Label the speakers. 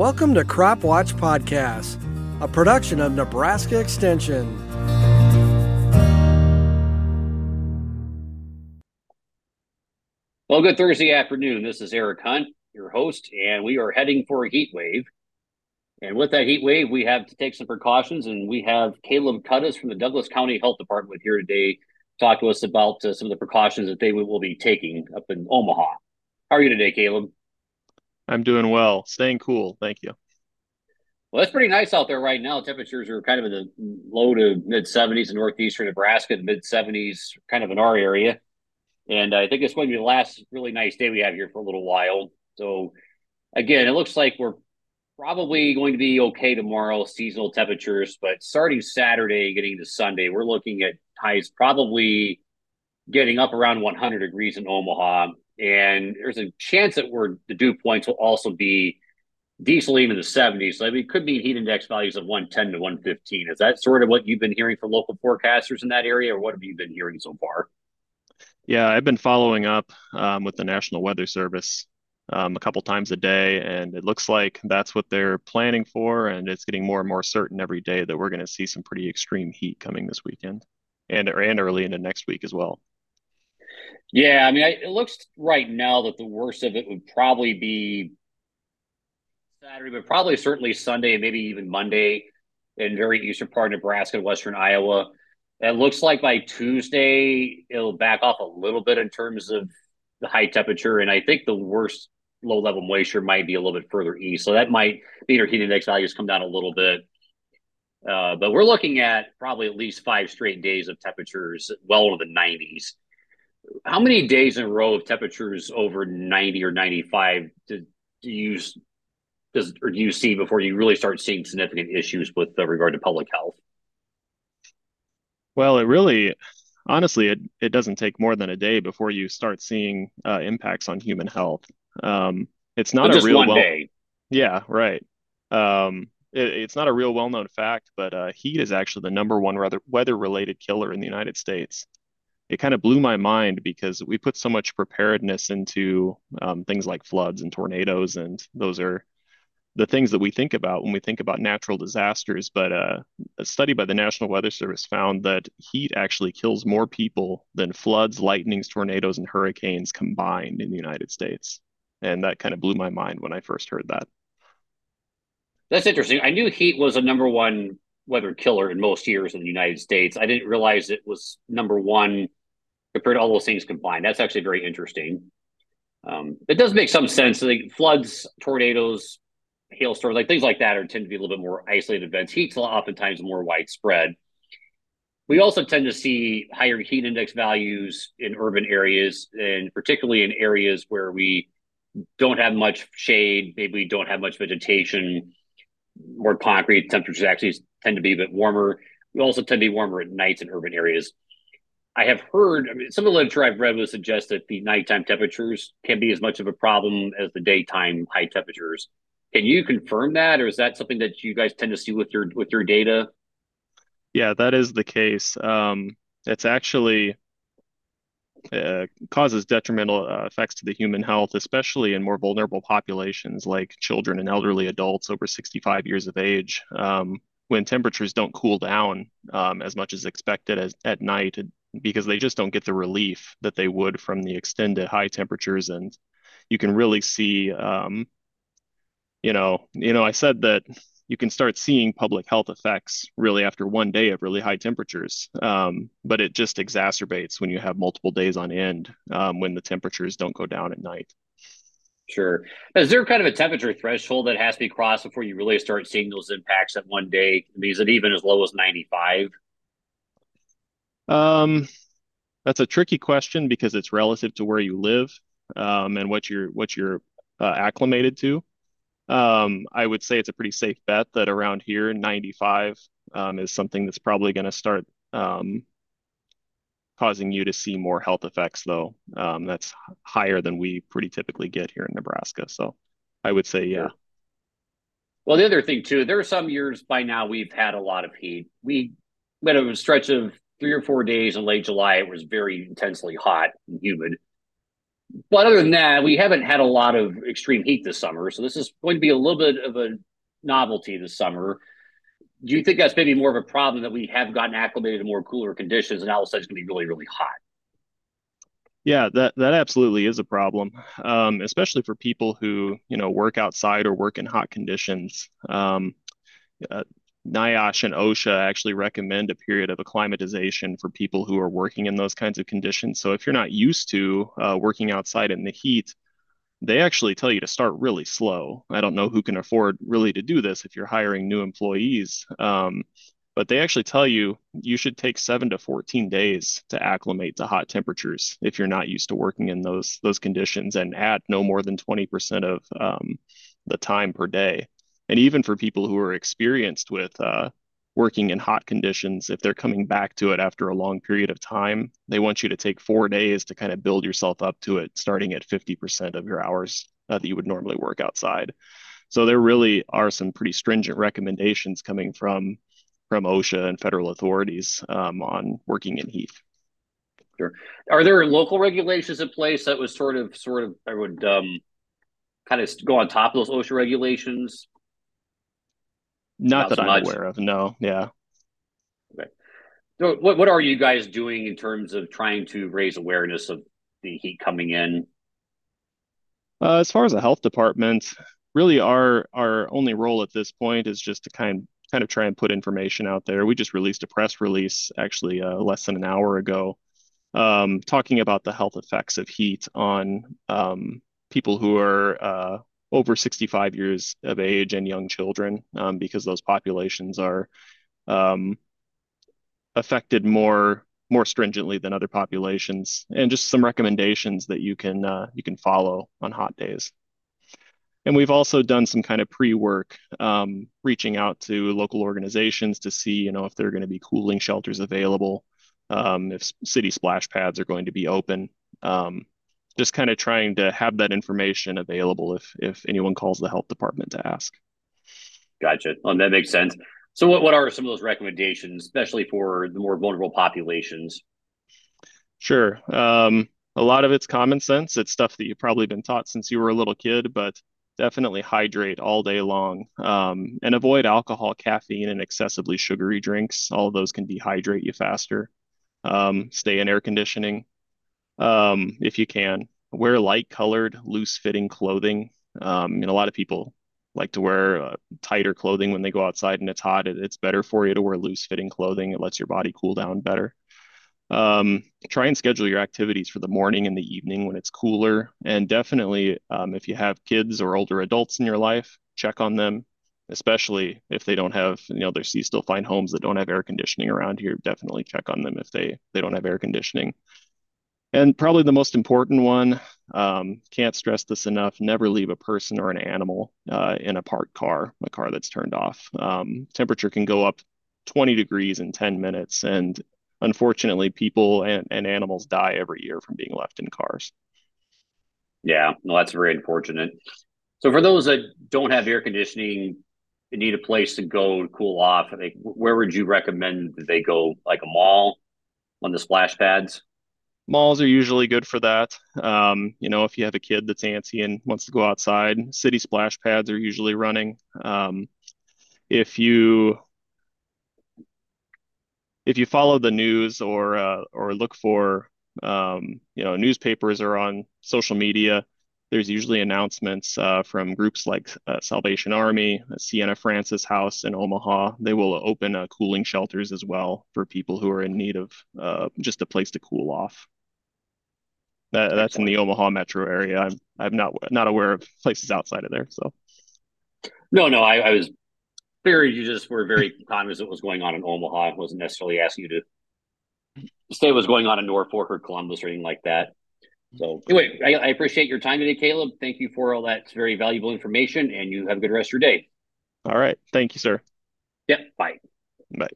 Speaker 1: Welcome to Crop Watch Podcast, a production of Nebraska Extension.
Speaker 2: Well, good Thursday afternoon. This is Eric Hunt, your host, and we are heading for a heat wave. And with that heat wave, we have to take some precautions, and we have Caleb Kuddes from the Douglas County Health Department here today to talk to us about uh, some of the precautions that they will be taking up in Omaha. How are you today, Caleb?
Speaker 3: I'm doing well. Staying cool. Thank you.
Speaker 2: Well, it's pretty nice out there right now. Temperatures are kind of in the low to mid 70s in northeastern Nebraska, mid 70s, kind of in our area. And I think it's going to be the last really nice day we have here for a little while. So, again, it looks like we're probably going to be okay tomorrow, seasonal temperatures. But starting Saturday, getting to Sunday, we're looking at highs probably getting up around 100 degrees in Omaha and there's a chance that we're, the dew points will also be decently in the 70s. So I mean, it could mean heat index values of 110 to 115. Is that sort of what you've been hearing from local forecasters in that area, or what have you been hearing so far?
Speaker 3: Yeah, I've been following up um, with the National Weather Service um, a couple times a day, and it looks like that's what they're planning for. And it's getting more and more certain every day that we're going to see some pretty extreme heat coming this weekend, and and early into next week as well.
Speaker 2: Yeah, I mean, I, it looks right now that the worst of it would probably be Saturday, but probably certainly Sunday maybe even Monday in very eastern part of Nebraska and western Iowa. It looks like by Tuesday it'll back off a little bit in terms of the high temperature, and I think the worst low level moisture might be a little bit further east, so that might mean our heat index values come down a little bit. Uh, but we're looking at probably at least five straight days of temperatures well into the 90s how many days in a row of temperatures over 90 or 95 do, do you does or do you see before you really start seeing significant issues with uh, regard to public health?
Speaker 3: Well, it really, honestly, it, it doesn't take more than a day before you start seeing uh, impacts on human health. Um, it's not
Speaker 2: a
Speaker 3: real
Speaker 2: one
Speaker 3: well,
Speaker 2: day.
Speaker 3: Yeah, right. Um, it, it's not a real well-known fact, but uh, heat is actually the number one weather weather-related killer in the United States it kind of blew my mind because we put so much preparedness into um, things like floods and tornadoes, and those are the things that we think about when we think about natural disasters. But uh, a study by the National Weather Service found that heat actually kills more people than floods, lightnings, tornadoes, and hurricanes combined in the United States. And that kind of blew my mind when I first heard that.
Speaker 2: That's interesting. I knew heat was a number one weather killer in most years in the United States. I didn't realize it was number one compared to all those things combined. That's actually very interesting. Um, it does make some sense. Like floods, tornadoes, hailstorms, like things like that, are tend to be a little bit more isolated events. Heat's oftentimes more widespread. We also tend to see higher heat index values in urban areas, and particularly in areas where we don't have much shade, maybe we don't have much vegetation, more concrete. Temperatures actually tend to be a bit warmer. We also tend to be warmer at nights in urban areas. I have heard, I mean, some of the literature I've read would suggest that the nighttime temperatures can be as much of a problem as the daytime high temperatures. Can you confirm that, or is that something that you guys tend to see with your with your data?
Speaker 3: Yeah, that is the case. Um, it's actually uh, causes detrimental uh, effects to the human health, especially in more vulnerable populations like children and elderly adults over 65 years of age. Um, when temperatures don't cool down um, as much as expected as, at night, because they just don't get the relief that they would from the extended high temperatures and you can really see um, you know you know i said that you can start seeing public health effects really after one day of really high temperatures um, but it just exacerbates when you have multiple days on end um, when the temperatures don't go down at night
Speaker 2: Sure. Is there kind of a temperature threshold that has to be crossed before you really start seeing those impacts at one day? I mean, is it even as low as 95?
Speaker 3: Um, that's a tricky question because it's relative to where you live um, and what you're what you're uh, acclimated to. Um, I would say it's a pretty safe bet that around here, 95 um, is something that's probably going to start um, causing you to see more health effects, though. Um, that's higher than we pretty typically get here in Nebraska. So I would say, yeah.
Speaker 2: Well, the other thing too, there are some years by now we've had a lot of heat. We had a stretch of three or four days in late July, it was very intensely hot and humid. But other than that, we haven't had a lot of extreme heat this summer, so this is going to be a little bit of a novelty this summer. Do you think that's maybe more of a problem that we have gotten acclimated to more cooler conditions, and all of a sudden it's going to be really, really hot?
Speaker 3: Yeah, that that absolutely is a problem, um, especially for people who you know work outside or work in hot conditions. Um, uh, NIOSH and OSHA actually recommend a period of acclimatization for people who are working in those kinds of conditions. So if you're not used to uh, working outside in the heat, they actually tell you to start really slow. I don't know who can afford really to do this if you're hiring new employees. Um, but they actually tell you you should take seven to 14 days to acclimate to hot temperatures if you're not used to working in those those conditions and add no more than 20% of um, the time per day and even for people who are experienced with uh, working in hot conditions if they're coming back to it after a long period of time they want you to take four days to kind of build yourself up to it starting at 50% of your hours uh, that you would normally work outside so there really are some pretty stringent recommendations coming from from OSHA and federal authorities um, on working in heat.
Speaker 2: Sure. Are there local regulations in place that was sort of, sort of, I would um, kind of go on top of those OSHA regulations?
Speaker 3: Not, Not that so I'm much. aware of. No. Yeah.
Speaker 2: Okay. So, what what are you guys doing in terms of trying to raise awareness of the heat coming in?
Speaker 3: Uh, as far as the health department, really our our only role at this point is just to kind kind of try and put information out there. We just released a press release actually uh, less than an hour ago um, talking about the health effects of heat on um, people who are uh, over 65 years of age and young children um, because those populations are um, affected more more stringently than other populations and just some recommendations that you can uh, you can follow on hot days. And we've also done some kind of pre-work, um, reaching out to local organizations to see, you know, if there are going to be cooling shelters available, um, if city splash pads are going to be open. Um, just kind of trying to have that information available if if anyone calls the health department to ask.
Speaker 2: Gotcha. Well, that makes sense. So, what, what are some of those recommendations, especially for the more vulnerable populations?
Speaker 3: Sure. Um, a lot of it's common sense. It's stuff that you've probably been taught since you were a little kid, but definitely hydrate all day long um, and avoid alcohol, caffeine, and excessively sugary drinks. All of those can dehydrate you faster. Um, stay in air conditioning um, if you can. Wear light colored, loose fitting clothing. Um, and a lot of people like to wear uh, tighter clothing when they go outside and it's hot. It, it's better for you to wear loose fitting clothing. It lets your body cool down better. Um, try and schedule your activities for the morning and the evening when it's cooler. And definitely, um, if you have kids or older adults in your life, check on them, especially if they don't have, you know, there's you still find homes that don't have air conditioning around here. Definitely check on them if they they don't have air conditioning. And probably the most important one, um, can't stress this enough: never leave a person or an animal uh, in a parked car, a car that's turned off. Um, temperature can go up 20 degrees in 10 minutes, and unfortunately, people and, and animals die every year from being left in cars.
Speaker 2: Yeah, no, that's very unfortunate. So for those that don't have air conditioning and need a place to go to cool off, where would you recommend that they go? Like a mall on the splash pads?
Speaker 3: Malls are usually good for that. Um, you know, if you have a kid that's antsy and wants to go outside, city splash pads are usually running. Um, if you if you follow the news or uh, or look for um, you know newspapers or on social media, there's usually announcements uh, from groups like uh, Salvation Army, Siena Francis House in Omaha. They will open uh, cooling shelters as well for people who are in need of uh, just a place to cool off. That, that's in the Omaha metro area. I'm I'm not not aware of places outside of there. So.
Speaker 2: No, no, I, I was figured you just were very cognizant of was going on in Omaha. I wasn't necessarily asking you to say what's going on in Norfolk or Columbus or anything like that. So anyway, I, I appreciate your time today, Caleb. Thank you for all that very valuable information, and you have a good rest of your day.
Speaker 3: All right. Thank you, sir.
Speaker 2: Yep. Bye.
Speaker 3: Bye.